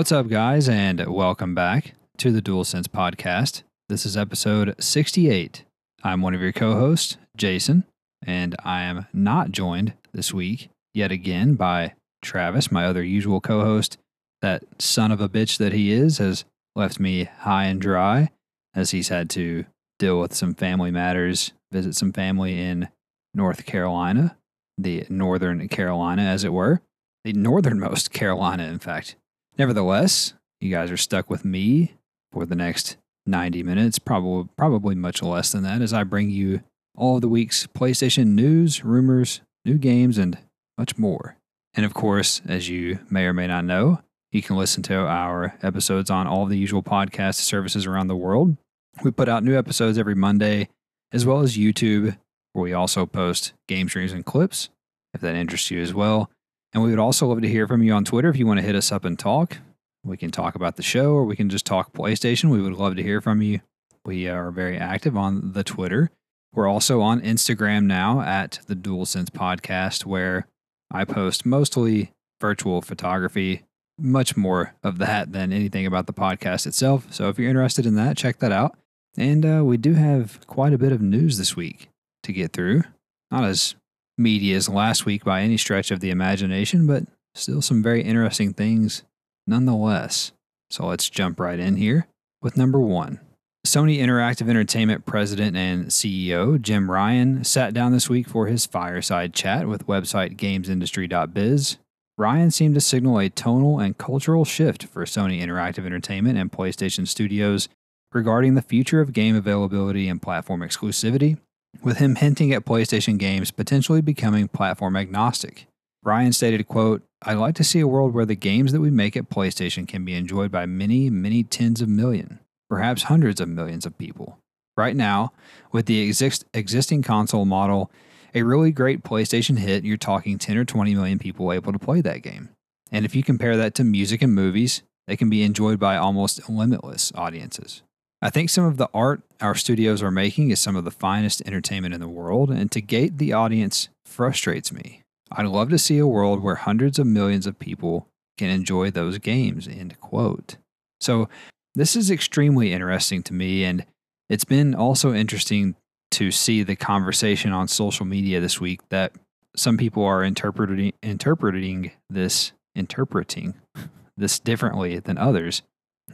What's up, guys, and welcome back to the Dual Sense podcast. This is episode 68. I'm one of your co hosts, Jason, and I am not joined this week yet again by Travis, my other usual co host. That son of a bitch that he is has left me high and dry as he's had to deal with some family matters, visit some family in North Carolina, the Northern Carolina, as it were, the northernmost Carolina, in fact. Nevertheless, you guys are stuck with me for the next 90 minutes, probably probably much less than that, as I bring you all of the week's PlayStation news, rumors, new games, and much more. And of course, as you may or may not know, you can listen to our episodes on all the usual podcast services around the world. We put out new episodes every Monday, as well as YouTube, where we also post game streams and clips, if that interests you as well. And we would also love to hear from you on Twitter if you want to hit us up and talk. We can talk about the show or we can just talk PlayStation. We would love to hear from you. We are very active on the Twitter. We're also on Instagram now at the Dual Sense Podcast, where I post mostly virtual photography, much more of that than anything about the podcast itself. So if you're interested in that, check that out. And uh, we do have quite a bit of news this week to get through. Not as meaty as last week by any stretch of the imagination, but still some very interesting things nonetheless. So let's jump right in here with number one. Sony Interactive Entertainment president and CEO Jim Ryan sat down this week for his fireside chat with website gamesindustry.biz. Ryan seemed to signal a tonal and cultural shift for Sony Interactive Entertainment and PlayStation Studios regarding the future of game availability and platform exclusivity, with him hinting at PlayStation games potentially becoming platform agnostic. Ryan stated, quote, I'd like to see a world where the games that we make at PlayStation can be enjoyed by many, many tens of million, perhaps hundreds of millions of people. Right now, with the exist- existing console model, a really great PlayStation hit, you're talking 10 or 20 million people able to play that game. And if you compare that to music and movies, they can be enjoyed by almost limitless audiences. I think some of the art our studios are making is some of the finest entertainment in the world, and to gate the audience frustrates me. I'd love to see a world where hundreds of millions of people can enjoy those games. End quote. So this is extremely interesting to me, and it's been also interesting to see the conversation on social media this week that some people are interpreting interpreting this interpreting this differently than others.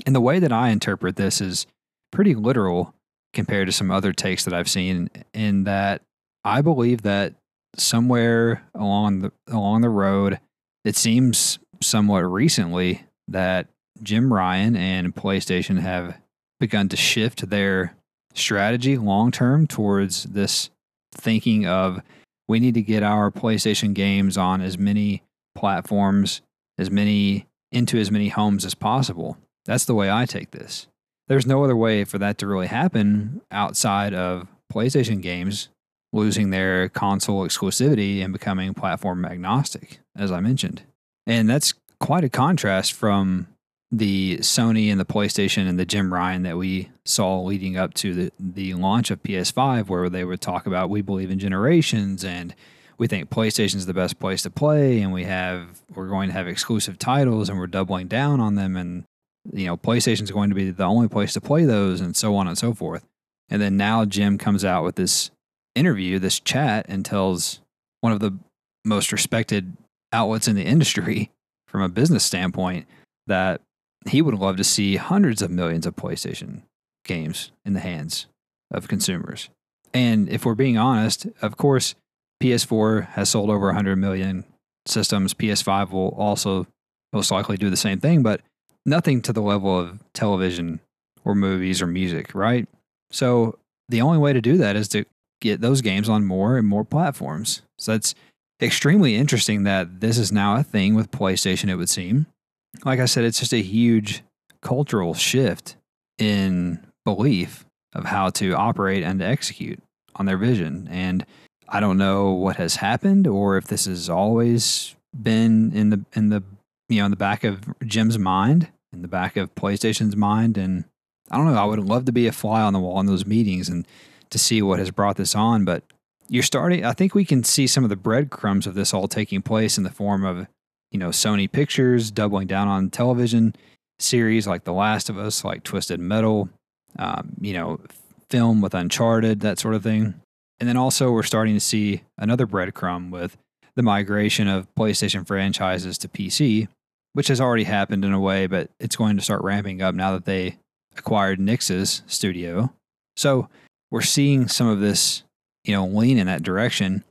And the way that I interpret this is pretty literal compared to some other takes that I've seen in that I believe that somewhere along the along the road, it seems somewhat recently that Jim Ryan and PlayStation have begun to shift their strategy long term towards this thinking of we need to get our PlayStation games on as many platforms, as many into as many homes as possible. That's the way I take this. There's no other way for that to really happen outside of PlayStation games losing their console exclusivity and becoming platform agnostic, as I mentioned. And that's quite a contrast from the Sony and the PlayStation and the Jim Ryan that we saw leading up to the, the launch of PS5, where they would talk about we believe in generations and we think PlayStation is the best place to play, and we have we're going to have exclusive titles and we're doubling down on them, and you know PlayStation is going to be the only place to play those, and so on and so forth. And then now Jim comes out with this interview, this chat, and tells one of the most respected outlets in the industry from a business standpoint that he would love to see hundreds of millions of PlayStation games in the hands of consumers. And if we're being honest, of course, PS4 has sold over 100 million systems. PS5 will also most likely do the same thing, but nothing to the level of television or movies or music, right? So the only way to do that is to get those games on more and more platforms. So that's extremely interesting that this is now a thing with PlayStation, it would seem. Like I said, it's just a huge cultural shift in belief of how to operate and to execute on their vision. And I don't know what has happened or if this has always been in the in the you know in the back of Jim's mind, in the back of PlayStation's mind and I don't know, I would love to be a fly on the wall in those meetings and to see what has brought this on, but you're starting I think we can see some of the breadcrumbs of this all taking place in the form of you know, Sony Pictures doubling down on television series like The Last of Us, like Twisted Metal, um, you know, film with Uncharted, that sort of thing. And then also, we're starting to see another breadcrumb with the migration of PlayStation franchises to PC, which has already happened in a way, but it's going to start ramping up now that they acquired Nixxes studio. So we're seeing some of this, you know, lean in that direction.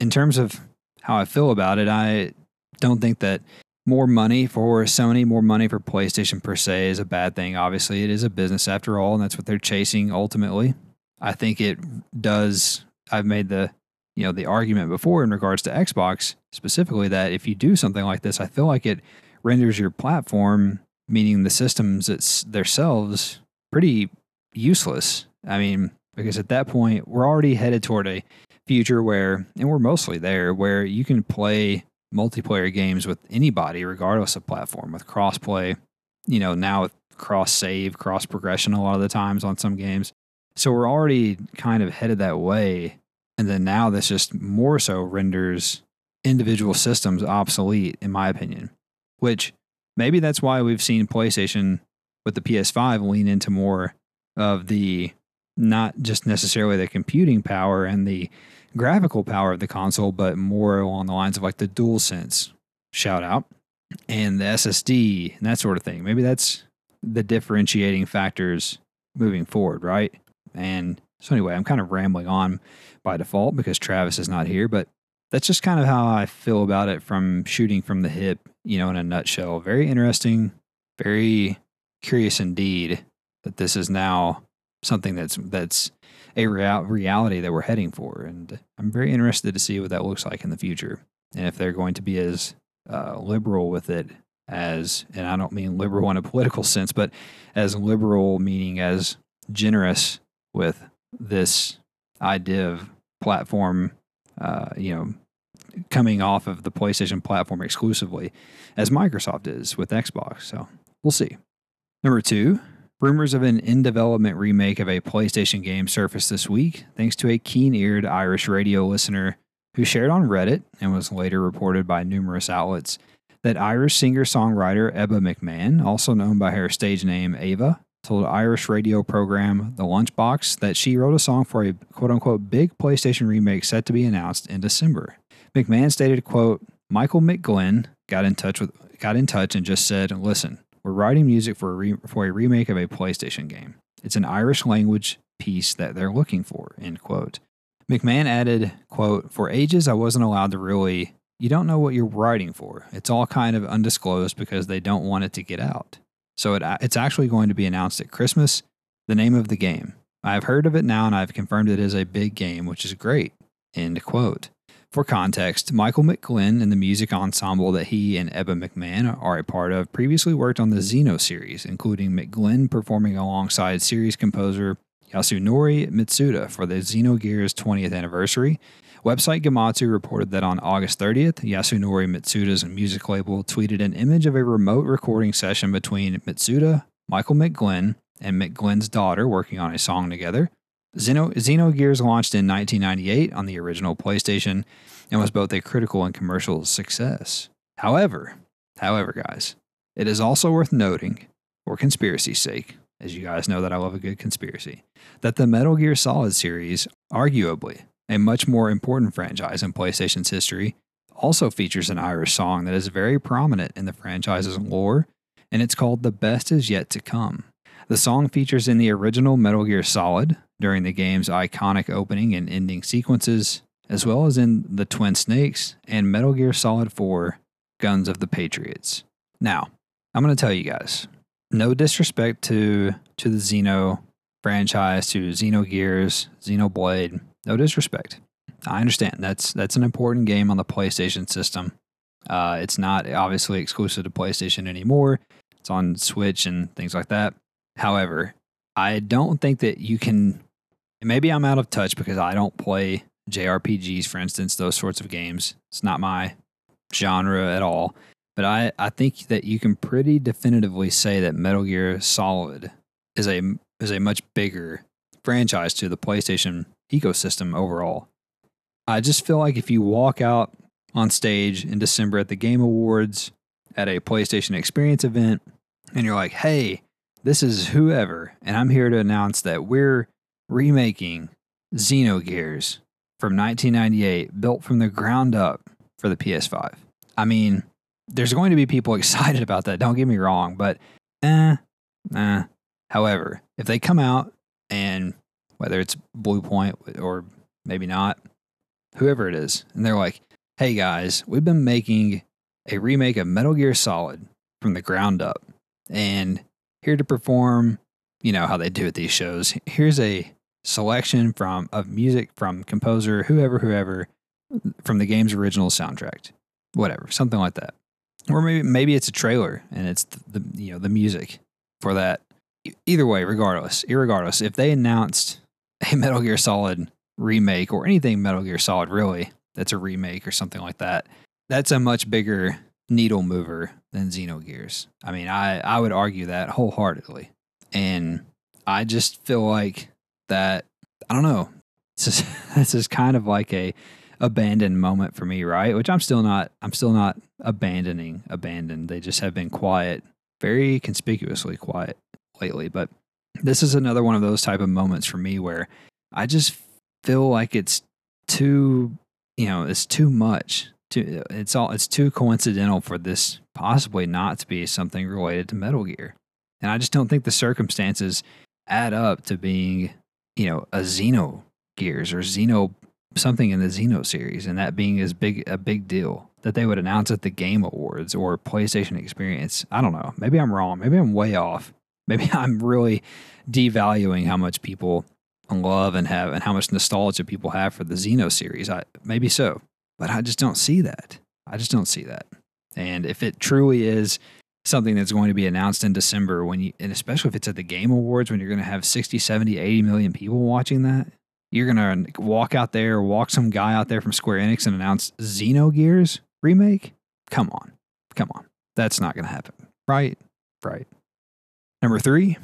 In terms of how I feel about it, I don't think that more money for Sony, more money for PlayStation per se is a bad thing. Obviously, it is a business after all, and that's what they're chasing ultimately. I think it does. I've made the you know the argument before in regards to Xbox specifically that if you do something like this, I feel like it renders your platform, meaning the systems it's themselves, pretty useless. I mean, because at that point we're already headed toward a future where, and we're mostly there, where you can play multiplayer games with anybody, regardless of platform, with crossplay. You know, now cross save, cross progression, a lot of the times on some games. So we're already kind of headed that way. And then now this just more so renders individual systems obsolete, in my opinion, which maybe that's why we've seen PlayStation with the PS5 lean into more of the not just necessarily the computing power and the graphical power of the console, but more along the lines of like the DualSense shout out and the SSD and that sort of thing. Maybe that's the differentiating factors moving forward, right? And so, anyway, I'm kind of rambling on by default because Travis is not here, but that's just kind of how I feel about it from shooting from the hip, you know, in a nutshell. Very interesting, very curious indeed that this is now something that's that's a real, reality that we're heading for, and I'm very interested to see what that looks like in the future, and if they're going to be as uh, liberal with it as, and I don't mean liberal in a political sense, but as liberal meaning as generous with this idea of platform, uh, you know, coming off of the PlayStation platform exclusively, as Microsoft is with Xbox. So we'll see. Number two, Rumors of an in development remake of a PlayStation game surfaced this week, thanks to a keen eared Irish radio listener who shared on Reddit and was later reported by numerous outlets that Irish singer songwriter Éabha McMahon, also known by her stage name Ava, told Irish radio program The Lunchbox that she wrote a song for a quote unquote big PlayStation remake set to be announced in December. McMahon stated, quote, Michael McGlynn got in touch with got in touch and just said, Listen, we're writing music for a, re- for a remake of a PlayStation game. It's an Irish language piece that they're looking for, end quote. McMahon added, quote, For ages, I wasn't allowed to really, you don't know what you're writing for. It's all kind of undisclosed because they don't want it to get out. So it, it's actually going to be announced at Christmas, the name of the game. I've heard of it now and I've confirmed it is a big game, which is great, end quote. For context, Michael McGlynn and the music ensemble that he and Éabha McMahon are a part of previously worked on the Xeno series, including McGlynn performing alongside series composer Yasunori Mitsuda for the Xenogears 20th anniversary. Website Gematsu reported that on August 30th, Yasunori Mitsuda's music label tweeted an image of a remote recording session between Mitsuda, Michael McGlynn, and McGlynn's daughter working on a song together. Xeno, Xenogears launched in 1998 on the original PlayStation and was both a critical and commercial success. However, however, guys, it is also worth noting, for conspiracy's sake, as you guys know that I love a good conspiracy, that the Metal Gear Solid series, arguably a much more important franchise in PlayStation's history, also features an Irish song that is very prominent in the franchise's lore, and it's called The Best Is Yet to Come. The song features in the original Metal Gear Solid during the game's iconic opening and ending sequences, as well as in the Twin Snakes and Metal Gear Solid 4 Guns of the Patriots. Now, I'm going to tell you guys, no disrespect to to the Xeno franchise, to Xeno Xenogears, Xenoblade, no disrespect. I understand that's that's an important game on the PlayStation system. Uh, it's not obviously exclusive to PlayStation anymore. It's on Switch and things like that. However, I don't think that you can. Maybe I'm out of touch because I don't play JRPGs, for instance, those sorts of games. It's not my genre at all. But I, I think that you can pretty definitively say that Metal Gear Solid is a is a much bigger franchise to the PlayStation ecosystem overall. I just feel like if you walk out on stage in December at the Game Awards at a PlayStation Experience event, and you're like, hey, this is whoever, and I'm here to announce that we're remaking Xenogears from 1998, built from the ground up for the PS5. I mean, there's going to be people excited about that, don't get me wrong, but eh, eh. However, if they come out and whether it's Bluepoint or maybe not, whoever it is, and they're like, hey guys, we've been making a remake of Metal Gear Solid from the ground up, and here to perform, you know how they do at these shows. Here's a selection from of music from composer whoever whoever from the game's original soundtrack, whatever, something like that, or maybe maybe it's a trailer and it's the, the you know the music for that. Either way, regardless, irregardless, if they announced a Metal Gear Solid remake or anything Metal Gear Solid really that's a remake or something like that, that's a much bigger needle mover than Xenogears. I mean, I, I would argue that wholeheartedly. And I just feel like that, I don't know, this is, this is kind of like a abandoned moment for me, right? Which I'm still not, I'm still not abandoning, abandoned. They just have been quiet, very conspicuously quiet lately. But this is another one of those type of moments for me where I just feel like it's too, you know, it's too much too, it's all it's too coincidental for this possibly not to be something related to Metal Gear. And I just don't think the circumstances add up to being, you know, a Xeno Gears or Xeno something in the Xeno series and that being as big a big deal that they would announce at the Game Awards or PlayStation Experience. I don't know. Maybe I'm wrong. Maybe I'm way off. Maybe I'm really devaluing how much people love and have and how much nostalgia people have for the Xeno series. I maybe so. But I just don't see that. I just don't see that. And if it truly is something that's going to be announced in December when you and especially if it's at the Game Awards when you're going to have 60, 70, 80 million people watching that, you're going to walk out there, walk some guy out there from Square Enix and announce Xenogears remake? Come on. Come on. That's not going to happen. Right? Right. Number 3,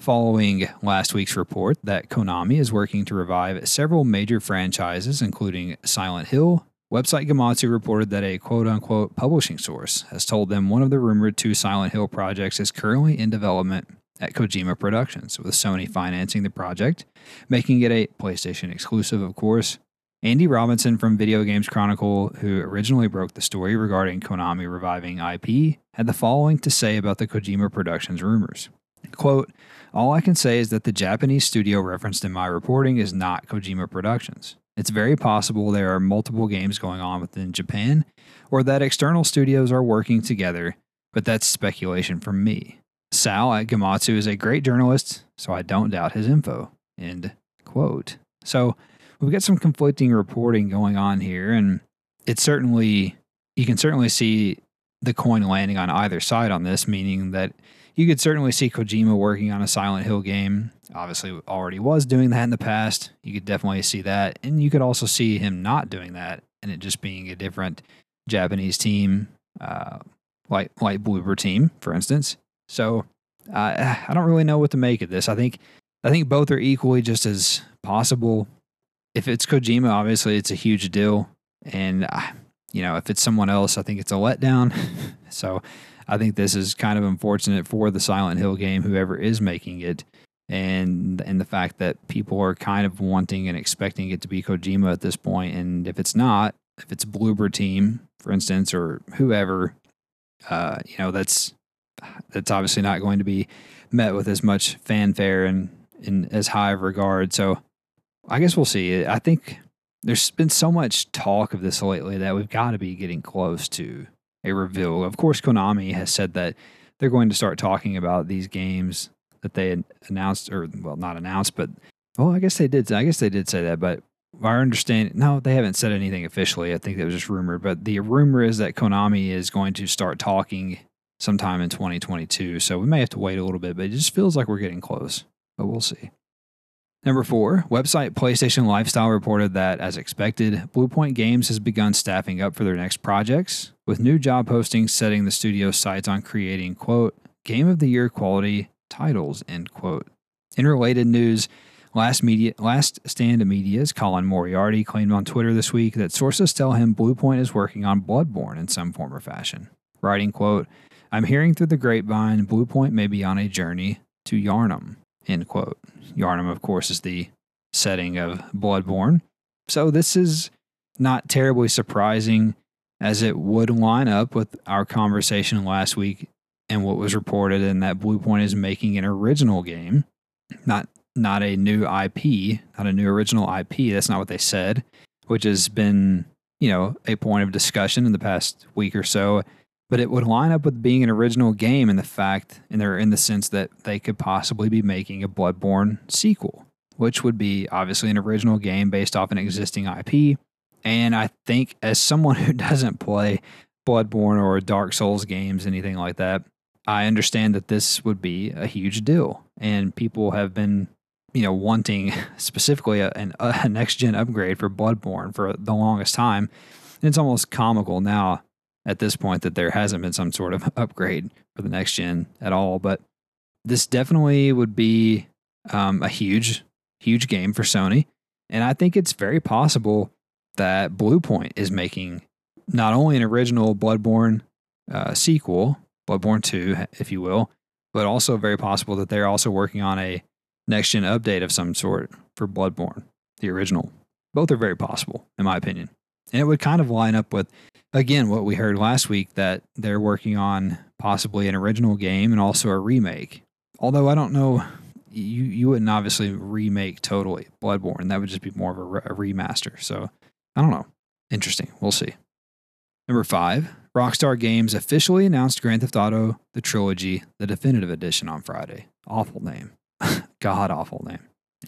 following last week's report that Konami is working to revive several major franchises including Silent Hill, Website Gematsu reported that a quote unquote publishing source has told them one of the rumored two Silent Hill projects is currently in development at Kojima Productions, with Sony financing the project, making it a PlayStation exclusive, of course. Andy Robinson from Video Games Chronicle, who originally broke the story regarding Konami reviving IP, had the following to say about the Kojima Productions rumors. Quote, All I can say is that the Japanese studio referenced in my reporting is not Kojima Productions. It's very possible there are multiple games going on within Japan, or that external studios are working together, but that's speculation from me. Sal at Gematsu is a great journalist, so I don't doubt his info. End quote. So we've got some conflicting reporting going on here, and it's certainly, you can certainly see the coin landing on either side on this, meaning that you could certainly see Kojima working on a Silent Hill game. Obviously, already was doing that in the past. You could definitely see that. And you could also see him not doing that and it just being a different Japanese team, uh, like, like Bloober team, for instance. So uh, I don't really know what to make of this. I think I think both are equally just as possible. If it's Kojima, obviously it's a huge deal, and uh, you know if it's someone else, I think it's a letdown. so I think this is kind of unfortunate for the Silent Hill game, whoever is making it, and and the fact that people are kind of wanting and expecting it to be Kojima at this point, and if it's not, if it's Bloober Team, for instance, or whoever, uh, you know, that's that's obviously not going to be met with as much fanfare and in as high of regard. So I guess we'll see. I think there's been so much talk of this lately that we've got to be getting close to a reveal. Of course, Konami has said that they're going to start talking about these games that they announced, or well, not announced, but well, I guess they did. I guess they did say that, but our understanding, no, they haven't said anything officially. I think that was just rumored. But the rumor is that Konami is going to start talking sometime in 2022. So we may have to wait a little bit, but it just feels like we're getting close. But we'll see. Number four, website PlayStation Lifestyle reported that, as expected, Bluepoint Games has begun staffing up for their next projects, with new job postings setting the studio's sights on creating, quote, game of the year quality titles, end quote. In related news, Last media, last stand media's Colin Moriarty claimed on Twitter this week that sources tell him Bluepoint is working on Bloodborne in some form or fashion. Writing, quote, I'm hearing through the grapevine Bluepoint may be on a journey to Yharnam, end quote. Yharnam, of course, is the setting of Bloodborne. So this is not terribly surprising as it would line up with our conversation last week and what was reported and that Bluepoint is making an original game, not not a new IP, not a new original IP. That's not what they said, which has been, you know, a point of discussion in the past week or so. But it would line up with being an original game in the fact, and they're in the sense that they could possibly be making a Bloodborne sequel, which would be obviously an original game based off an existing IP. And I think, as someone who doesn't play Bloodborne or Dark Souls games, anything like that, I understand that this would be a huge deal. And people have been, you know, wanting specifically a, a next gen upgrade for Bloodborne for the longest time. And it's almost comical now at this point that there hasn't been some sort of upgrade for the next gen at all. But this definitely would be um, a huge, huge game for Sony. And I think it's very possible that Bluepoint is making not only an original Bloodborne uh, sequel, Bloodborne 2, if you will, but also very possible that they're also working on a next gen update of some sort for Bloodborne, the original. Both are very possible, in my opinion. And it would kind of line up with, again, what we heard last week that they're working on possibly an original game and also a remake. Although I don't know, you, you wouldn't obviously remake totally Bloodborne. That would just be more of a, a remaster. So I don't know. Interesting. We'll see. Number five, Rockstar Games officially announced Grand Theft Auto the Trilogy, the definitive edition on Friday. Awful name. God awful name.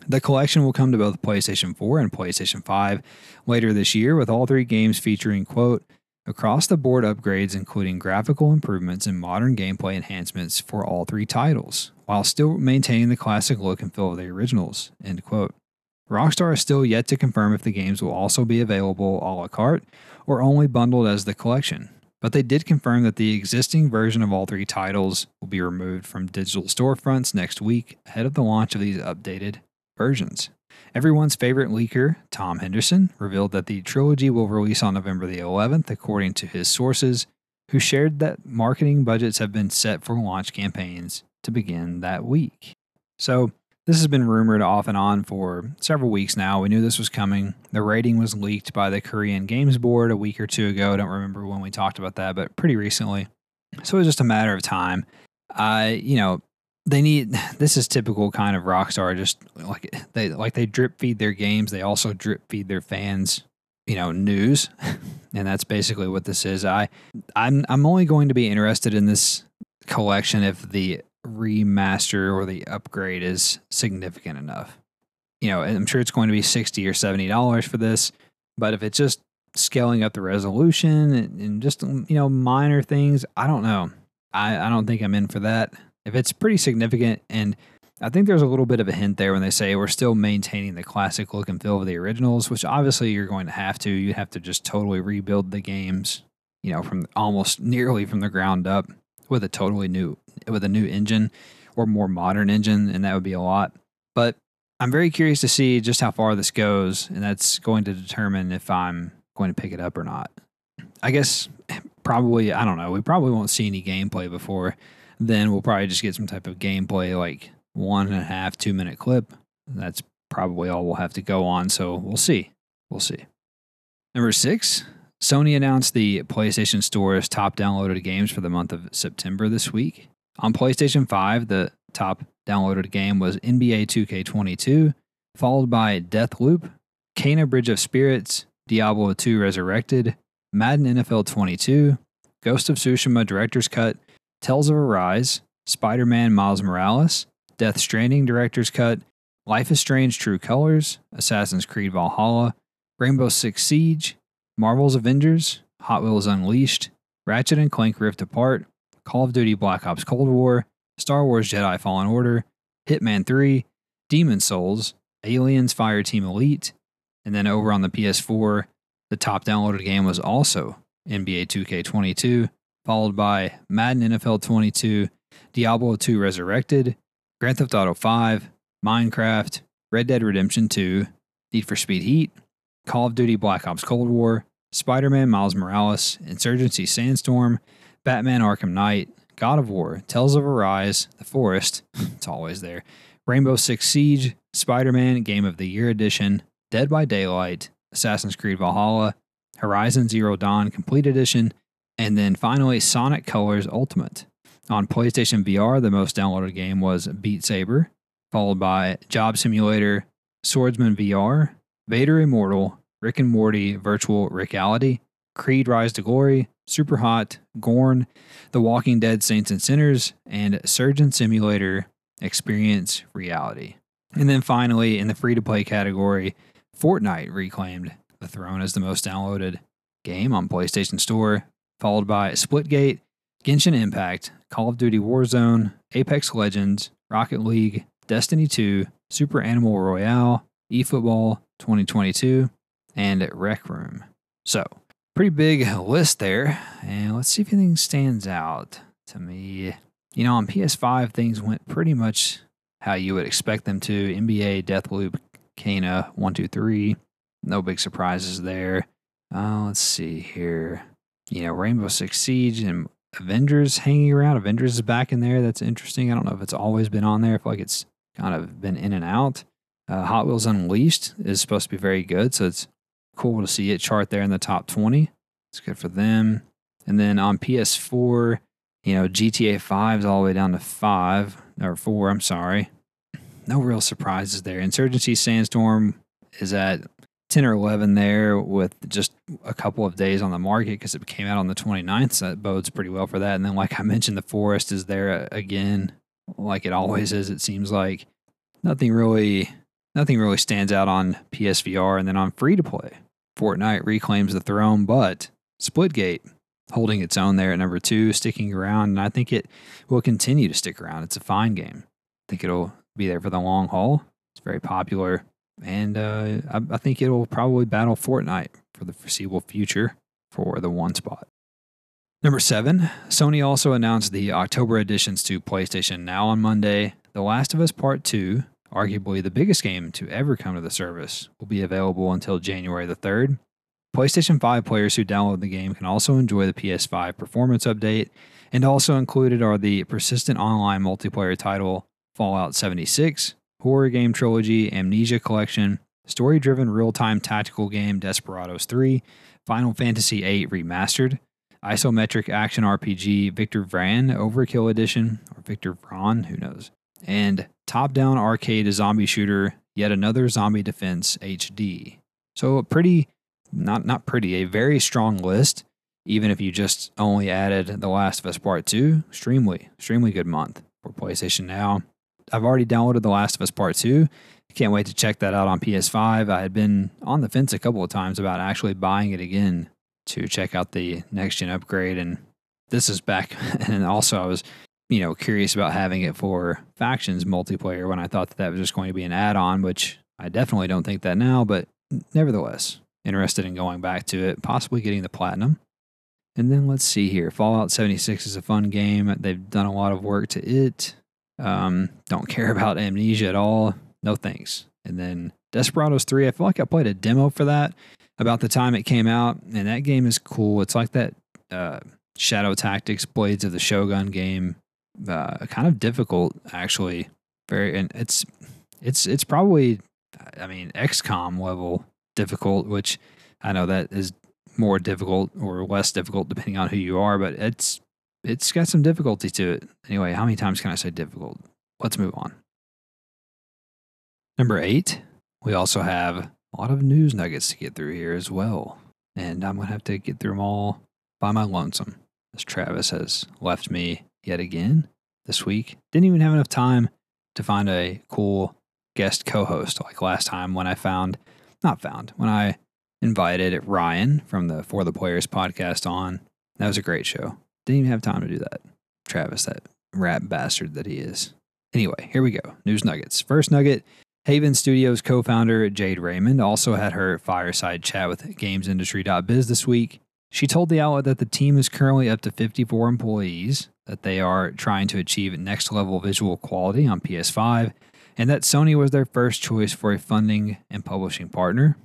The collection will come to both PlayStation 4 and PlayStation 5 later this year, with all three games featuring, quote, across the board upgrades, including graphical improvements and modern gameplay enhancements for all three titles, while still maintaining the classic look and feel of the originals, end quote. Rockstar is still yet to confirm if the games will also be available a la carte or only bundled as the collection, but they did confirm that the existing version of all three titles will be removed from digital storefronts next week ahead of the launch of these updated versions. Everyone's favorite leaker, Tom Henderson, revealed that the trilogy will release on November the 11th, according to his sources, who shared that marketing budgets have been set for launch campaigns to begin that week. So, this has been rumored off and on for several weeks now. We knew this was coming. The rating was leaked by the Korean Games Board a week or two ago. I don't remember when we talked about that, but pretty recently. So it was just a matter of time. I, you know, they need this is typical kind of Rockstar. Just like they like they drip feed their games, they also drip feed their fans, you know, news, and that's basically what this is. I, I'm I'm only going to be interested in this collection if the remaster or the upgrade is significant enough. You know, I'm sure it's going to be 60 or 70 dollars for this, but if it's just scaling up the resolution and, and just you know minor things, I don't know. I, I don't think I'm in for that. If it's pretty significant and I think there's a little bit of a hint there when they say we're still maintaining the classic look and feel of the originals, which obviously you're going to have to. You have to just totally rebuild the games, you know, from almost nearly from the ground up with a totally new with a new engine or more modern engine, and that would be a lot. But I'm very curious to see just how far this goes, and that's going to determine if I'm going to pick it up or not. I guess probably I don't know. We probably won't see any gameplay before then. We'll probably just get some type of gameplay, like one and a half, two minute clip. That's probably all we'll have to go on. So we'll see. We'll see. Number six, Sony announced the PlayStation Store's top downloaded games for the month of September this week. On PlayStation 5, the top downloaded game was NBA 2K22, followed by Deathloop, Kena Bridge of Spirits, Diablo 2 Resurrected, Madden NFL 22, Ghost of Tsushima Director's Cut, Tales of Arise, Spider Man Miles Morales, Death Stranding Director's Cut, Life is Strange True Colors, Assassin's Creed Valhalla, Rainbow Six Siege, Marvel's Avengers, Hot Wheels Unleashed, Ratchet and Clank Rift Apart, Call of Duty Black Ops Cold War, Star Wars Jedi Fallen Order, Hitman 3, Demon Souls, Aliens Fireteam Elite, and then over on the PS4, the top downloaded game was also NBA 2K22, followed by Madden NFL 22, Diablo 2 Resurrected, Grand Theft Auto 5, Minecraft, Red Dead Redemption 2, Need for Speed Heat, Call of Duty Black Ops Cold War, Spider Man Miles Morales, Insurgency Sandstorm, Batman Arkham Knight, God of War, Tales of Arise, The Forest, it's always there, Rainbow Six Siege, Spider Man Game of the Year Edition, Dead by Daylight, Assassin's Creed Valhalla, Horizon Zero Dawn Complete Edition, and then finally Sonic Colors Ultimate. On PlayStation VR, the most downloaded game was Beat Saber, followed by Job Simulator, Swordsman VR, Vader Immortal, Rick and Morty Virtual Reality, Creed Rise to Glory, Super Hot, Gorn, The Walking Dead Saints and Sinners, and Surgeon Simulator Experience Reality. And then finally, in the free to play category, Fortnite reclaimed the throne as the most downloaded game on PlayStation Store, followed by Splitgate, Genshin Impact, Call of Duty Warzone, Apex Legends, Rocket League, Destiny 2, Super Animal Royale, eFootball 2022, and Rec Room. So, pretty big list there. And let's see if anything stands out to me. You know, on PS5, things went pretty much how you would expect them to. NBA, Deathloop, Kena, 123. No big surprises there. Uh, let's see here. You know, Rainbow Six Siege and Avengers hanging around. Avengers is back in there. That's interesting. I don't know if it's always been on there. I feel like it's kind of been in and out. Uh, Hot Wheels Unleashed is supposed to be very good. So it's cool to see it chart there in the top 20. It's good for them. And then on PS4, you know, GTA 5 is all the way down to 5 or 4, I'm sorry. No real surprises there. Insurgency Sandstorm is at 10 or 11 there with just a couple of days on the market because it came out on the 29th. So that bodes pretty well for that. And then, like I mentioned, the Forest is there uh, again, like it always is, it seems like. Nothing really. Nothing really stands out on PSVR and then on free to play. Fortnite reclaims the throne, but Splitgate holding its own there at number two, sticking around, and I think it will continue to stick around. It's a fine game. I think it'll be there for the long haul. It's very popular, and uh, I, I think it'll probably battle Fortnite for the foreseeable future for the one spot. Number seven, Sony also announced the October additions to PlayStation Now on Monday. The Last of Us Part 2, arguably the biggest game to ever come to the service, will be available until January the 3rd. PlayStation 5 players who download the game can also enjoy the PS5 performance update, and also included are the persistent online multiplayer title Fallout 76, horror game trilogy Amnesia Collection, story driven real time tactical game Desperados 3, Final Fantasy VIII Remastered, isometric action RPG Victor Vran Overkill Edition, or Victor Vran, who knows, and top down arcade zombie shooter Yet Another Zombie Defense HD. So, a pretty not not pretty, a very strong list. Even if you just only added The Last of Us Part 2, extremely, extremely good month for PlayStation Now. I've already downloaded The Last of Us Part 2. Can't wait to check that out on PS5. I had been on the fence a couple of times about actually buying it again to check out the next gen upgrade. And this is back. And also, I was, you know, curious about having it for factions multiplayer when I thought that that was just going to be an add on, which I definitely don't think that now. But nevertheless, interested in going back to it, possibly getting the platinum. And then let's see here. Fallout 76 is a fun game. They've done a lot of work to it. Um, don't care about Amnesia at all. No thanks. And then Desperados 3, I feel like I played a demo for that about the time it came out, and that game is cool. It's like that uh, Shadow Tactics Blades of the Shogun game. Uh, kind of difficult, actually. Very, and it's it's it's probably, I mean, XCOM level difficult, which I know that is more difficult or less difficult depending on who you are, but it's it's got some difficulty to it. Anyway, how many times can I say difficult? Let's move on. Number eight, we also have a lot of news nuggets to get through here as well. And I'm going to have to get through them all by my lonesome, as Travis has left me yet again this week. Didn't even have enough time to find a cool guest co host like last time when I found not found when I invited Ryan from the For the Players podcast on. That was a great show. Didn't even have time to do that. Travis, that rat bastard that he is. Anyway, here we go. News nuggets. First nugget Haven Studios co founder Jade Raymond also had her fireside chat with GamesIndustry.biz this week. She told the outlet that the team is currently up to 54 employees, that they are trying to achieve next level visual quality on PS5, and that Sony was their first choice for a funding and publishing partner.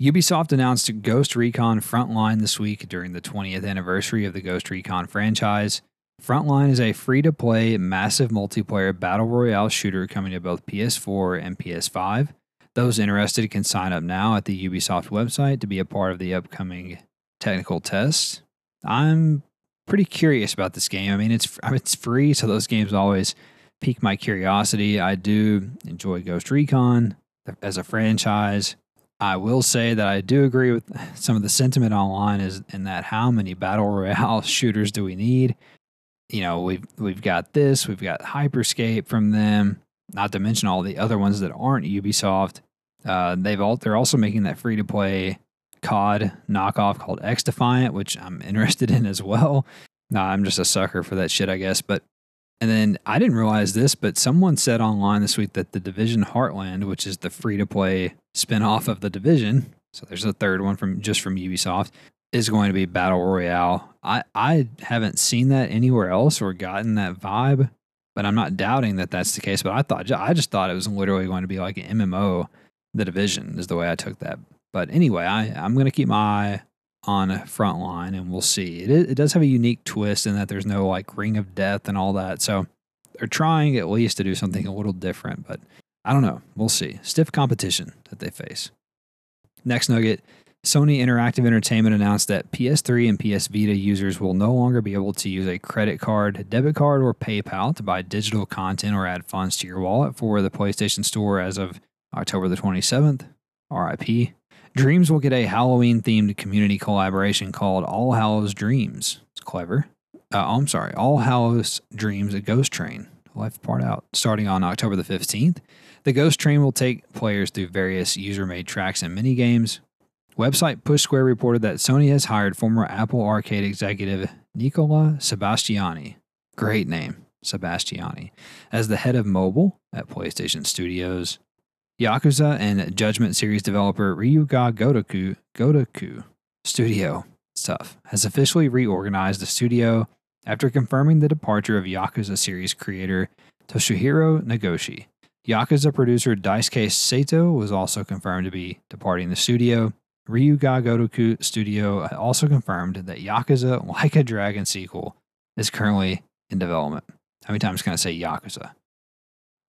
Ubisoft announced Ghost Recon Frontline this week during the 20th anniversary of the Ghost Recon franchise. Frontline is a free to play, massive multiplayer battle royale shooter coming to both PS4 and PS5. Those interested can sign up now at the Ubisoft website to be a part of the upcoming technical test. I'm pretty curious about this game. I mean, it's it's free, so those games always pique my curiosity. I do enjoy Ghost Recon as a franchise. I will say that I do agree with some of the sentiment online is in that how many battle royale shooters do we need? You know, we've we've got this, we've got Hyperscape from them, not to mention all the other ones that aren't Ubisoft. Uh, they've all they're also making that free to play COD knockoff called X Defiant, which I'm interested in as well. Nah, I'm just a sucker for that shit, I guess. But and then I didn't realize this, but someone said online this week that the Division Heartland, which is the free to play spinoff of the Division, so there's a third one from just from Ubisoft, is going to be Battle Royale. I, I haven't seen that anywhere else or gotten that vibe, but I'm not doubting that that's the case. But I thought I just thought it was literally going to be like an MMO. The Division is the way I took that. But anyway, I, I'm going to keep my eye on Frontline and we'll see. It, it does have a unique twist in that there's no like ring of death and all that. So they're trying at least to do something a little different, but I don't know. We'll see. Stiff competition that they face. Next nugget Sony Interactive Entertainment announced that PS3 and PS Vita users will no longer be able to use a credit card, debit card, or PayPal to buy digital content or add funds to your wallet for the PlayStation Store as of October the 27th. RIP. Dreams will get a Halloween themed community collaboration called All Hallows Dreams. It's clever. Uh, oh, I'm sorry, All Hallows Dreams, a ghost train. Life part out. Starting on October the 15th, the ghost train will take players through various user made tracks and mini games. Website Push Square reported that Sony has hired former Apple Arcade executive Nicola Sebastiani. Great name, Sebastiani, as the head of mobile at PlayStation Studios. Yakuza and Judgment series developer Ryu Ga Gotoku, Gotoku Studio stuff has officially reorganized the studio after confirming the departure of Yakuza series creator Toshihiro Nagoshi. Yakuza producer Daisuke Sato was also confirmed to be departing the studio. Ryu Ga Gotoku Studio also confirmed that Yakuza Like a Dragon sequel is currently in development. How many times can I say Yakuza?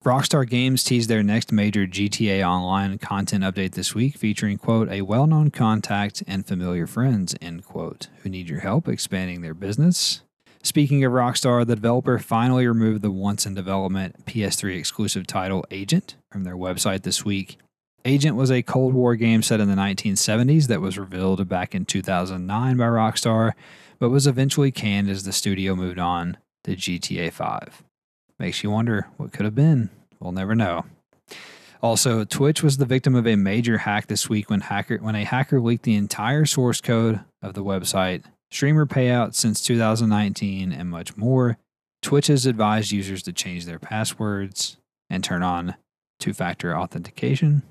Rockstar Games teased their next major GTA Online content update this week, featuring, quote, a well known contact and familiar friends, end quote, who need your help expanding their business. Speaking of Rockstar, the developer finally removed the once in development PS3 exclusive title Agent from their website this week. Agent was a Cold War game set in the 1970s that was revealed back in 2009 by Rockstar, but was eventually canned as the studio moved on to GTA 5. Makes you wonder what could have been. We'll never know. Also, Twitch was the victim of a major hack this week when hacker when a hacker leaked the entire source code of the website, streamer payouts since 2019, and much more. Twitch has advised users to change their passwords and turn on two-factor authentication.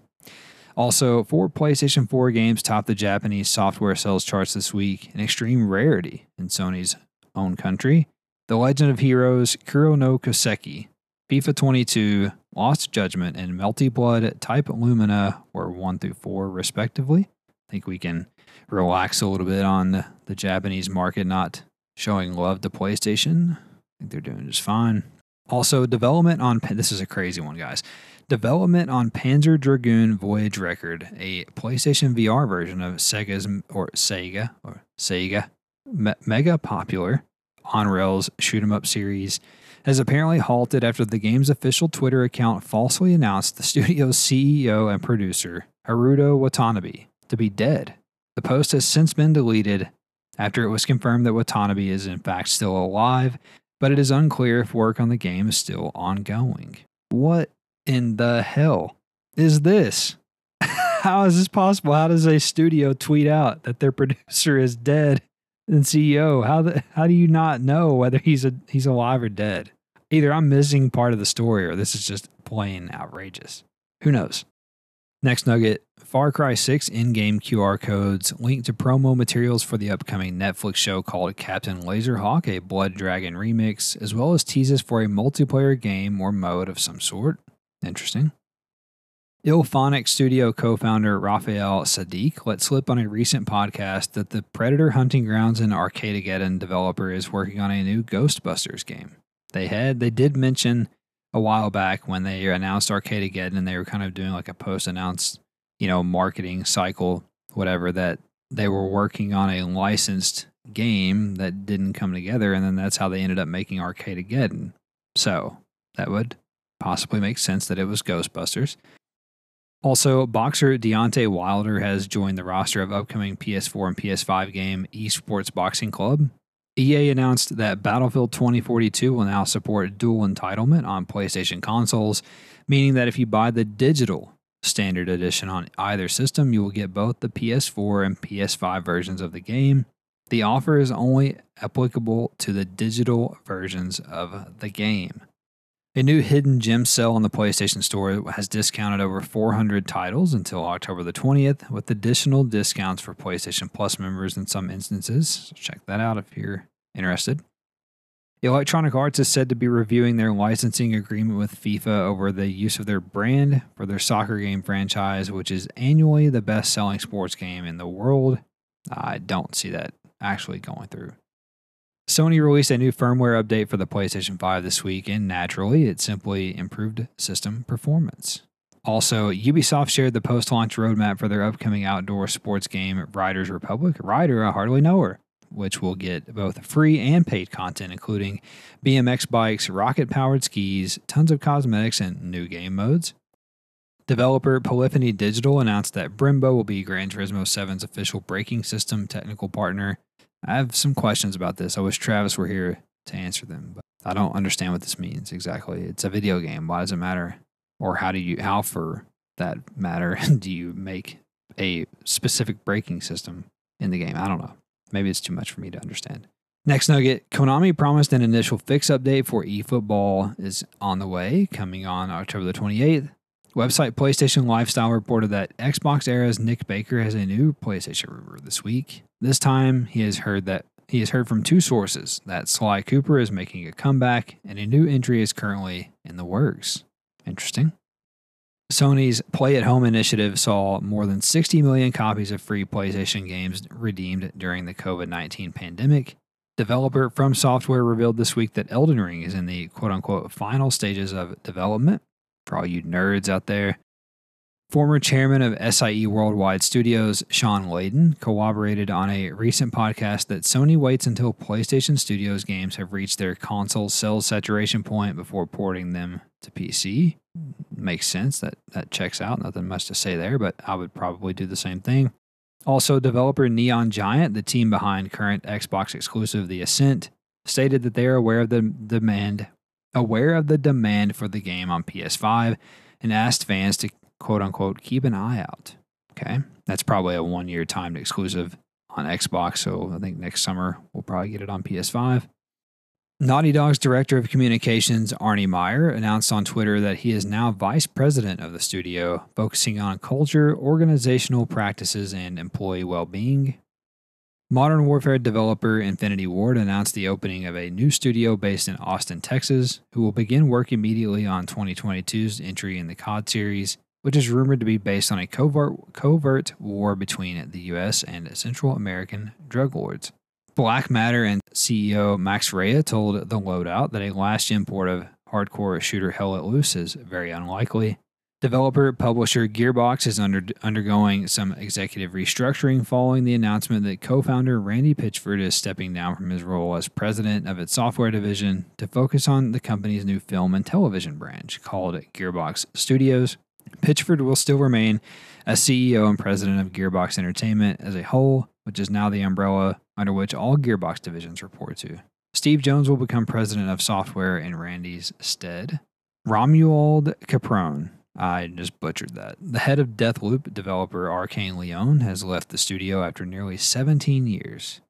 Also, four PlayStation 4 games topped the Japanese software sales charts this week, an extreme rarity in Sony's own country. The Legend of Heroes, Kuro no Kiseki, FIFA 22, Lost Judgment, and Melty Blood Type Lumina were 1 through 4, respectively. I think we can relax a little bit on the, Japanese market not showing love to PlayStation. I think they're doing just fine. Also, development on this is a crazy one, guys. Development on Panzer Dragoon Voyage Record, a PlayStation VR version of Sega's or Sega or Sega, me- mega popular on rails shoot 'em up series has apparently halted after the game's official Twitter account falsely announced the studio's CEO and producer, Haruto Watanabe, to be dead. The post has since been deleted after it was confirmed that Watanabe is in fact still alive, but it is unclear if work on the game is still ongoing. What in the hell is this? How is this possible? How does a studio tweet out that their producer is dead and CEO. How the, how do you not know whether he's a he's alive or dead? Either I'm missing part of the story or this is just plain outrageous. Who knows? Next nugget Far Cry 6 in game QR codes link to promo materials for the upcoming Netflix show called Captain Laserhawk, a Blood Dragon remix, as well as teases for a multiplayer game or mode of some sort. Interesting. IllFonic Studio co founder Rafael Saadiq let slip on a recent podcast that the Predator Hunting Grounds and Arcadegeddon developer is working on a new Ghostbusters game. They had, they did mention a while back when they announced Arcadegeddon and they were kind of doing like a post announced, you know, marketing cycle, whatever, that they were working on a licensed game that didn't come together. And then that's how they ended up making Arcadegeddon. So that would possibly make sense that it was Ghostbusters. Also, boxer Deontay Wilder has joined the roster of upcoming PS4 and PS5 game Esports Boxing Club. EA announced that Battlefield 2042 will now support dual entitlement on PlayStation consoles, meaning that if you buy the digital standard edition on either system, you will get both the PS4 and PS5 versions of the game. The offer is only applicable to the digital versions of the game. A new hidden gem sale on the PlayStation Store has discounted over 400 titles until October the 20th, with additional discounts for PlayStation Plus members in some instances. So check that out if you're interested. Electronic Arts is said to be reviewing their licensing agreement with FIFA over the use of their brand for their soccer game franchise, which is annually the best selling sports game in the world. I don't see that actually going through. Sony released a new firmware update for the PlayStation 5 this week, and naturally, it simply improved system performance. Also, Ubisoft shared the post launch roadmap for their upcoming outdoor sports game, Riders Republic. Rider, I hardly know her, which will get both free and paid content, including BMX bikes, rocket powered skis, tons of cosmetics, and new game modes. Developer Polyphony Digital announced that Brembo will be Gran Turismo 7's official braking system technical partner. I have some questions about this. I wish Travis were here to answer them, but I don't understand what this means exactly. It's a video game. Why does it matter? Or how do you, how for that matter, do you make a specific braking system in the game? I don't know. Maybe it's too much for me to understand. Next nugget Konami promised an initial fix update for eFootball is on the way, coming on October the 28th. Website PlayStation Lifestyle reported that XboxEra's Nick Baker has a new PlayStation rumor this week. This time, he has heard that he has heard from two sources that Sly Cooper is making a comeback and a new entry is currently in the works. Interesting. Sony's Play at Home initiative saw more than 60 million copies of free PlayStation games redeemed during the COVID 19 pandemic. Developer From Software revealed this week that Elden Ring is in the quote unquote final stages of development for all you nerds out there. Former chairman of SIE Worldwide Studios, Shawn Layden, corroborated on a recent podcast that Sony waits until PlayStation Studios games have reached their console sales saturation point before porting them to PC. Makes sense. That that checks out. Nothing much to say there, but I would probably do the same thing. Also, developer Neon Giant, the team behind current Xbox exclusive The Ascent, stated that they are aware of the demand aware of the demand for the game on PS5 and asked fans to quote unquote keep an eye out. Okay. That's probably a one year timed exclusive on Xbox. So I think next summer we'll probably get it on PS5. Naughty Dog's director of communications, Arne Meyer, announced on Twitter that he is now vice president of the studio, focusing on culture, organizational practices, and employee well being. Modern Warfare developer Infinity Ward announced the opening of a new studio based in Austin, Texas, who will begin work immediately on 2022's entry in the COD series, which is rumored to be based on a covert, covert war between the US and Central American drug lords. Black Matter and CEO Max Rea told The Loadout that a last import of hardcore shooter Hell Let Loose is very unlikely, Developer publisher Gearbox is under, undergoing some executive restructuring following the announcement that co founder Randy Pitchford is stepping down from his role as president of its software division to focus on the company's new film and television branch called Gearbox Studios. Pitchford will still remain as CEO and president of Gearbox Entertainment as a whole, which is now the umbrella under which all Gearbox divisions report to. Steve Jones will become president of software in Randy's stead. Romuald Caprone I just butchered that. The head of Deathloop developer Arkane Lyon has left the studio after nearly 17 years.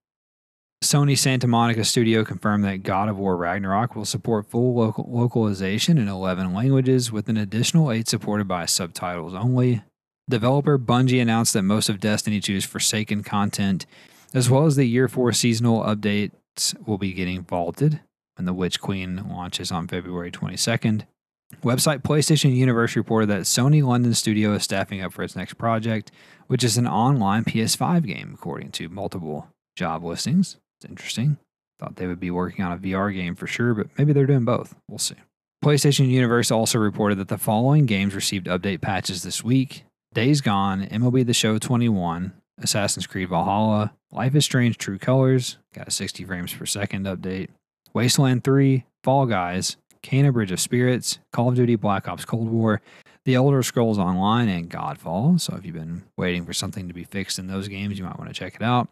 Sony Santa Monica Studio confirmed that God of War Ragnarok will support full local- localization in 11 languages, with an additional 8 supported by subtitles only. Developer Bungie announced that most of Destiny 2's Forsaken content, as well as the Year 4 seasonal updates, will be getting vaulted when The Witch Queen launches on February 22nd. Website PlayStation Universe reported that Sony London Studio is staffing up for its next project, which is an online PS5 game, according to multiple job listings. It's interesting. Thought they would be working on a VR game for sure, but maybe they're doing both. We'll see. PlayStation Universe also reported that the following games received update patches this week Days Gone, MLB The Show 21, Assassin's Creed Valhalla, Life is Strange True Colors, got a 60 frames per second update, Wasteland 3, Fall Guys, Kena Bridge of Spirits, Call of Duty Black Ops Cold War, The Elder Scrolls Online, and Godfall. So if you've been waiting for something to be fixed in those games, you might want to check it out.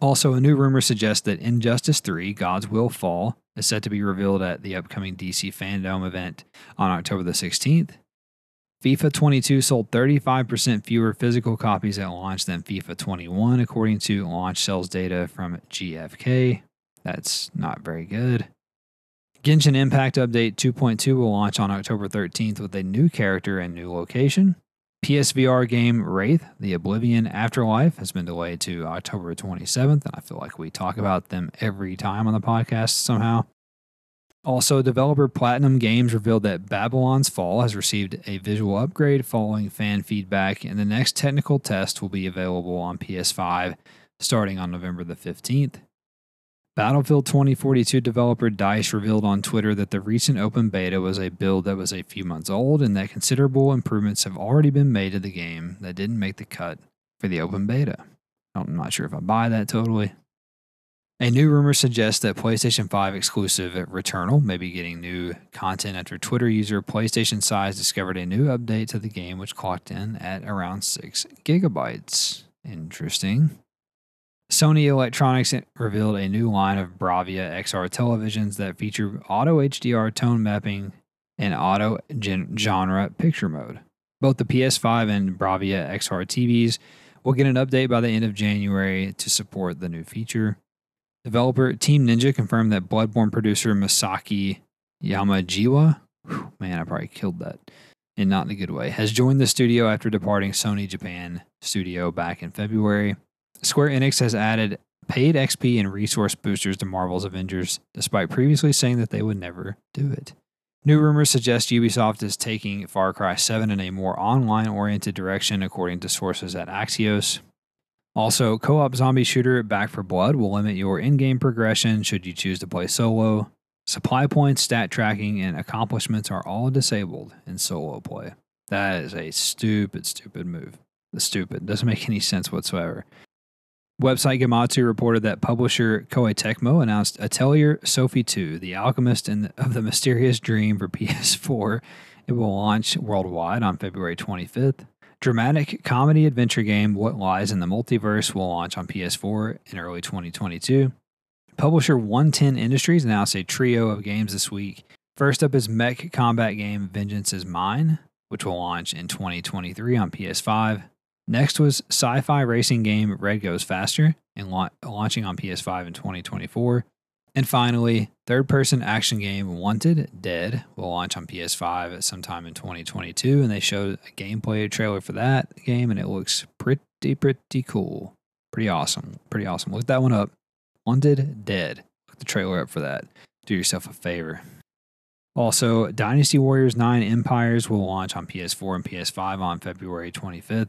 Also, a new rumor suggests that Injustice 3 Gods Will Fall is set to be revealed at the upcoming DC Fandom event on October the 16th. FIFA 22 sold 35% fewer physical copies at launch than FIFA 21, according to launch sales data from GFK. That's not very good. Genshin Impact Update 2.2 will launch on October 13th with a new character and new location. PSVR game Wraith, The Oblivion Afterlife, has been delayed to October 27th, and I feel like we talk about them every time on the podcast somehow. Also, developer Platinum Games revealed that Babylon's Fall has received a visual upgrade following fan feedback, and the next technical test will be available on PS5 starting on November the 15th. Battlefield 2042 developer DICE revealed on Twitter that the recent open beta was a build that was a few months old and that considerable improvements have already been made to the game that didn't make the cut for the open beta. I'm not sure if I buy that totally. A new rumor suggests that PlayStation 5 exclusive Returnal may be getting new content after Twitter user PlayStation Size discovered a new update to the game which clocked in at around 6 gigabytes. Interesting. Sony Electronics revealed a new line of Bravia XR televisions that feature auto HDR tone mapping and auto gen- genre picture mode. Both the PS5 and Bravia XR TVs will get an update by the end of January to support the new feature. Developer Team Ninja confirmed that Bloodborne producer Masaki Yamajiwa, whew, man, I probably killed that, and not in a good way, has joined the studio after departing Sony Japan studio back in February. Square Enix has added paid XP and resource boosters to Marvel's Avengers, despite previously saying that they would never do it. New rumors suggest Ubisoft is taking Far Cry 7 in a more online oriented direction, according to sources at Axios. Also, co op zombie shooter Back 4 Blood will limit your in game progression should you choose to play solo. Supply points, stat tracking, and accomplishments are all disabled in solo play. That is a stupid, stupid move. The stupid doesn't make any sense whatsoever. Website Gematsu reported that publisher Koei Tecmo announced Atelier Sophie 2, The Alchemist and of the Mysterious Dream for PS4. It will launch worldwide on February 25th. Dramatic comedy adventure game What Lies in the Multiverse will launch on PS4 in early 2022. Publisher 110 Industries announced a trio of games this week. First up is mech combat game Vengeance is Mine, which will launch in 2023 on PS5. Next was sci fi racing game Red Goes Faster and la- launching on PS5 in 2024. And finally, third person action game Wanted Dead will launch on PS5 at sometime in 2022. And they showed a gameplay trailer for that game, and it looks pretty, pretty cool. Pretty awesome. Pretty awesome. Look that one up. Wanted Dead. Look the trailer up for that. Do yourself a favor. Also, Dynasty Warriors 9 Empires will launch on PS4 and PS5 on February 25th.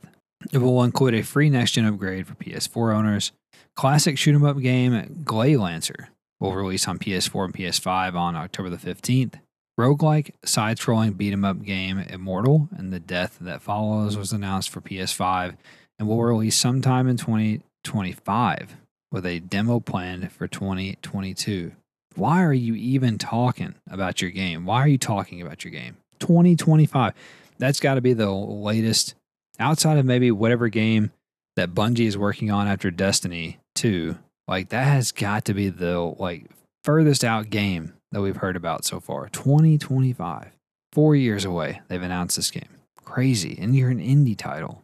It will include a free next gen upgrade for PS4 owners. Classic shoot 'em up game Gleylancer will release on PS4 and PS5 on October the 15th. Roguelike side scrolling beat 'em up game Immortal and the Death That Follows was announced for PS5 and will release sometime in 2025 with a demo planned for 2022. Why are you even talking about your game? Why are you talking about your game? 2025. That's got to be the latest outside of maybe whatever game that Bungie is working on after Destiny 2, like that has got to be the like furthest out game that we've heard about so far. 2025. 4 years away. They've announced this game. Crazy. And you're an indie title.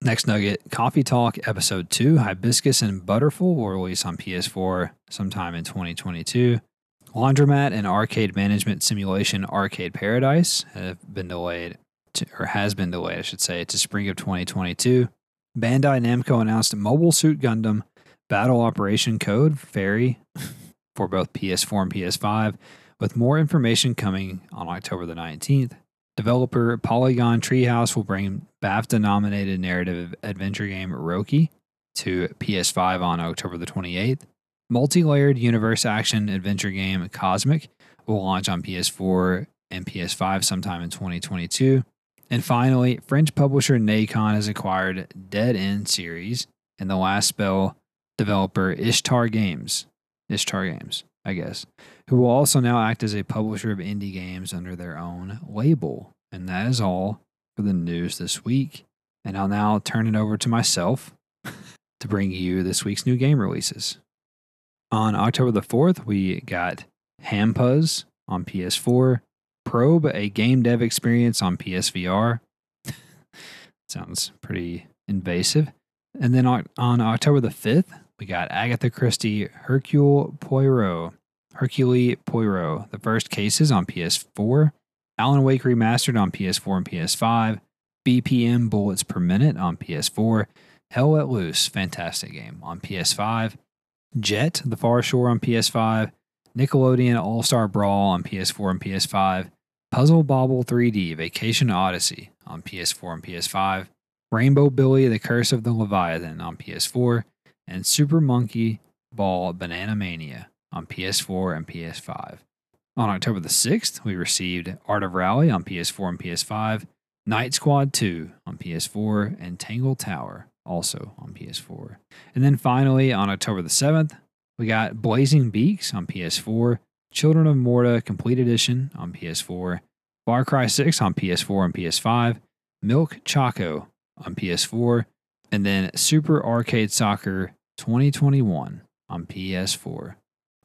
Next nugget, Coffee Talk Episode 2, Hibiscus and Butterfly will release on PS4 sometime in 2022. Laundromat and Arcade Management Simulation Arcade Paradise have been delayed or has been delayed, I should say, to spring of 2022. Bandai Namco announced Mobile Suit Gundam Battle Operation Code Fairy for both PS4 and PS5 with more information coming on October the 19th. Developer Polygon Treehouse will bring BAFTA nominated narrative adventure game Roki to PS5 on October the 28th. Multi layered universe action adventure game Cosmic will launch on PS4 and PS5 sometime in 2022. And finally, French publisher Nacon has acquired Dead In series and The Last Spell developer Ishtar Games. Ishtar Games, I guess, who will also now act as a publisher of indie games under their own label. And that is all for the news this week. And I'll now turn it over to myself to bring you this week's new game releases. On October the 4th, we got Hampuz on PS4, Probe, a game dev experience on PSVR. Sounds pretty invasive. And then on, October the 5th, we got Agatha Christie Hercule Poirot. Hercule Poirot, the first cases on PS4. Alan Wake Remastered on PS4 and PS5. BPM Bullets Per Minute on PS4. Hell Let Loose, fantastic game on PS5. Jet, The Far Shore on PS5. Nickelodeon All Star Brawl on PS4 and PS5. Puzzle Bobble 3D Vacation Odyssey on PS4 and PS5. Rainbow Billy The Curse of the Leviathan on PS4. And Super Monkey Ball Banana Mania on PS4 and PS5. On October the 6th, we received Art of Rally on PS4 and PS5, Night Squad 2 on PS4, and Tangle Tower also on PS4. And then finally, on October the 7th, we got Blazing Beaks on PS4, Children of Morta Complete Edition on PS4, Far Cry 6 on PS4 and PS5, Milk Choco on PS4, and then Super Arcade Soccer 2021 on PS4.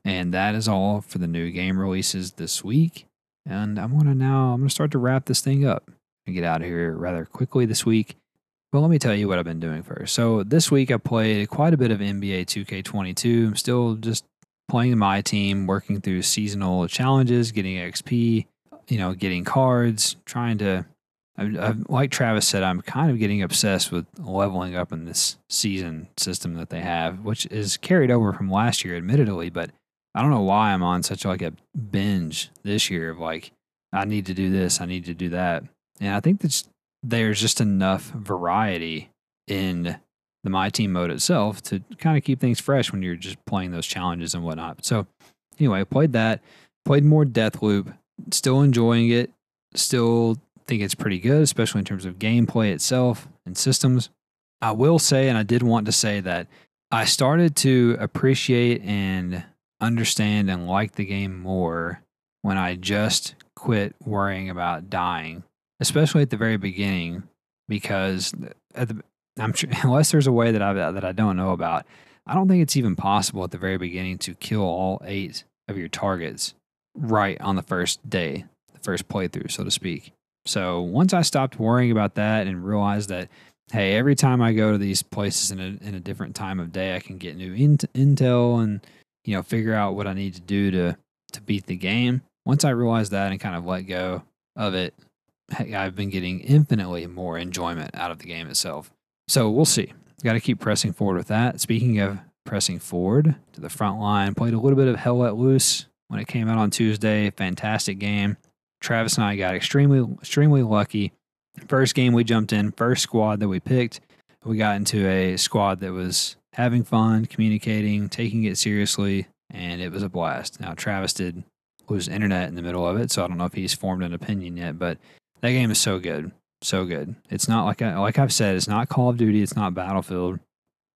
And that is all for the new game releases this week. And I'm gonna now I'm gonna start to wrap this thing up and get out of here rather quickly this week. But let me tell you what I've been doing first. So this week I played quite a bit of NBA 2K22. I'm still just playing my team, working through seasonal challenges, getting XP, you know, getting cards, trying to I, I, like Travis said, I'm kind of getting obsessed with leveling up in this season system that they have, which is carried over from last year, admittedly. But I don't know why I'm on such like a binge this year of like I need to do this, I need to do that, and I think that there's just enough variety in the my team mode itself to kind of keep things fresh when you're just playing those challenges and whatnot. So anyway, I played that, played more Deathloop, still enjoying it, still think it's pretty good, especially in terms of gameplay itself and systems. I will say, and I did want to say that I started to appreciate and understand and like the game more when I just quit worrying about dying, especially at the very beginning, because at the, I'm sure, unless there's a way that I that I don't know about, I don't think it's even possible at the very beginning to kill all eight of your targets right on the first day, the first playthrough, so to speak. So once I stopped worrying about that and realized that, hey, every time I go to these places in a, in a different time of day, I can get new in- intel and you know figure out what I need to do to to beat the game. Once I realized that and kind of let go of it, I've been getting infinitely more enjoyment out of the game itself. So we'll see. Got to keep pressing forward with that. Speaking of pressing forward to the front line, played a little bit of Hell Let Loose when it came out on Tuesday. Fantastic game. Travis and I got extremely, extremely lucky. First game we jumped in, first squad that we picked, we got into a squad that was having fun, communicating, taking it seriously, and it was a blast. Now, Travis did lose internet in the middle of it, so I don't know if he's formed an opinion yet, but that game is so good. So good. It's not like I, like I've said, it's not Call of Duty, it's not Battlefield.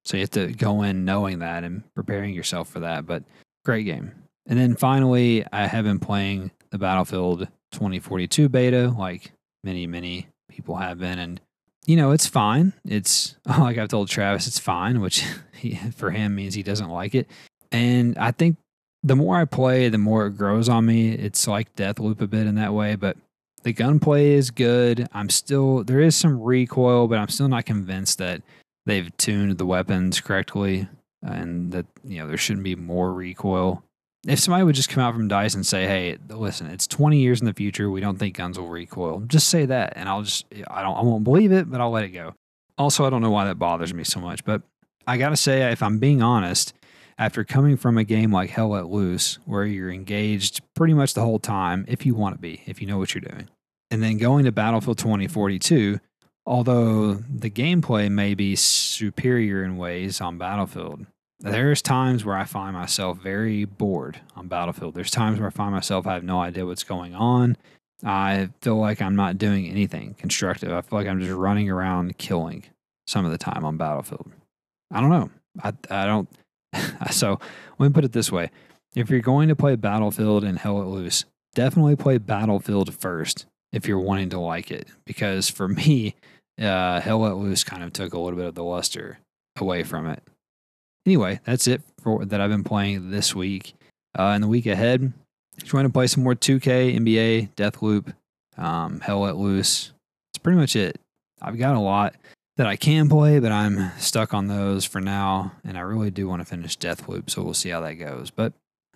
So you have to go in knowing that and preparing yourself for that, but great game. And then finally, I have been playing the Battlefield 2042 beta, like many, many people have been. And, you know, it's fine. It's like I've told Travis, it's fine, which he, for him means he doesn't like it. And I think the more I play, the more it grows on me. It's like Deathloop a bit in that way, but the gunplay is good. I'm still, there is some recoil, but I'm still not convinced that they've tuned the weapons correctly and that, you know, there shouldn't be more recoil if somebody would just come out from Dice and say, "Hey, listen, it's 20 years in the future. We don't think guns will recoil." Just say that, and I'll just I don't I won't believe it, but I'll let it go. Also, I don't know why that bothers me so much, but I gotta say, if I'm being honest, after coming from a game like Hell Let Loose, where you're engaged pretty much the whole time, if you want to be, if you know what you're doing, and then going to Battlefield 2042, although the gameplay may be superior in ways on Battlefield, there's times where I find myself very bored on Battlefield. There's times where I find myself I have no idea what's going on. I feel like I'm not doing anything constructive. I feel like I'm just running around killing some of the time on Battlefield. I don't know. I I don't. so let me put it this way: if you're going to play Battlefield and Hell Let Loose, definitely play Battlefield first if you're wanting to like it. Because for me, uh, Hell Let Loose kind of took a little bit of the luster away from it. Anyway, that's it for that I've been playing this week. Uh, in the week ahead, trying to play some more 2K, NBA, Deathloop, um, Hell Let Loose. That's pretty much it. I've got a lot that I can play, but I'm stuck on those for now. And I really do want to finish Deathloop, so we'll see how that goes. But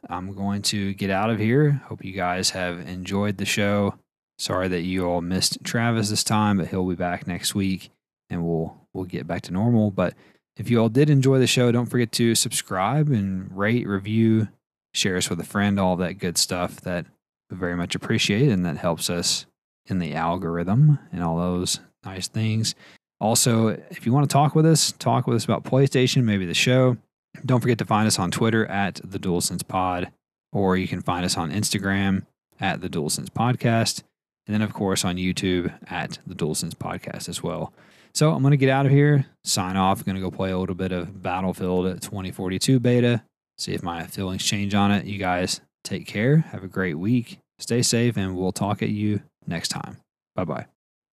I'm going to get out of here. Hope you guys have enjoyed the show. Sorry that you all missed Travis this time, but he'll be back next week and we'll we'll get back to normal. But if you all did enjoy the show, don't forget to subscribe and rate, review, share us with a friend, all that good stuff that we very much appreciate and that helps us in the algorithm and all those nice things. Also, if you want to talk with us, talk with us about PlayStation, maybe the show. Don't forget to find us on Twitter at the DualSense Pod, or you can find us on Instagram at the DualSense Podcast, and then of course on YouTube at the DualSense Podcast as well. So I'm going to get out of here, sign off. going to go play a little bit of Battlefield 2042 beta, see if my feelings change on it. You guys take care, have a great week, stay safe, and we'll talk at you next time. Bye bye.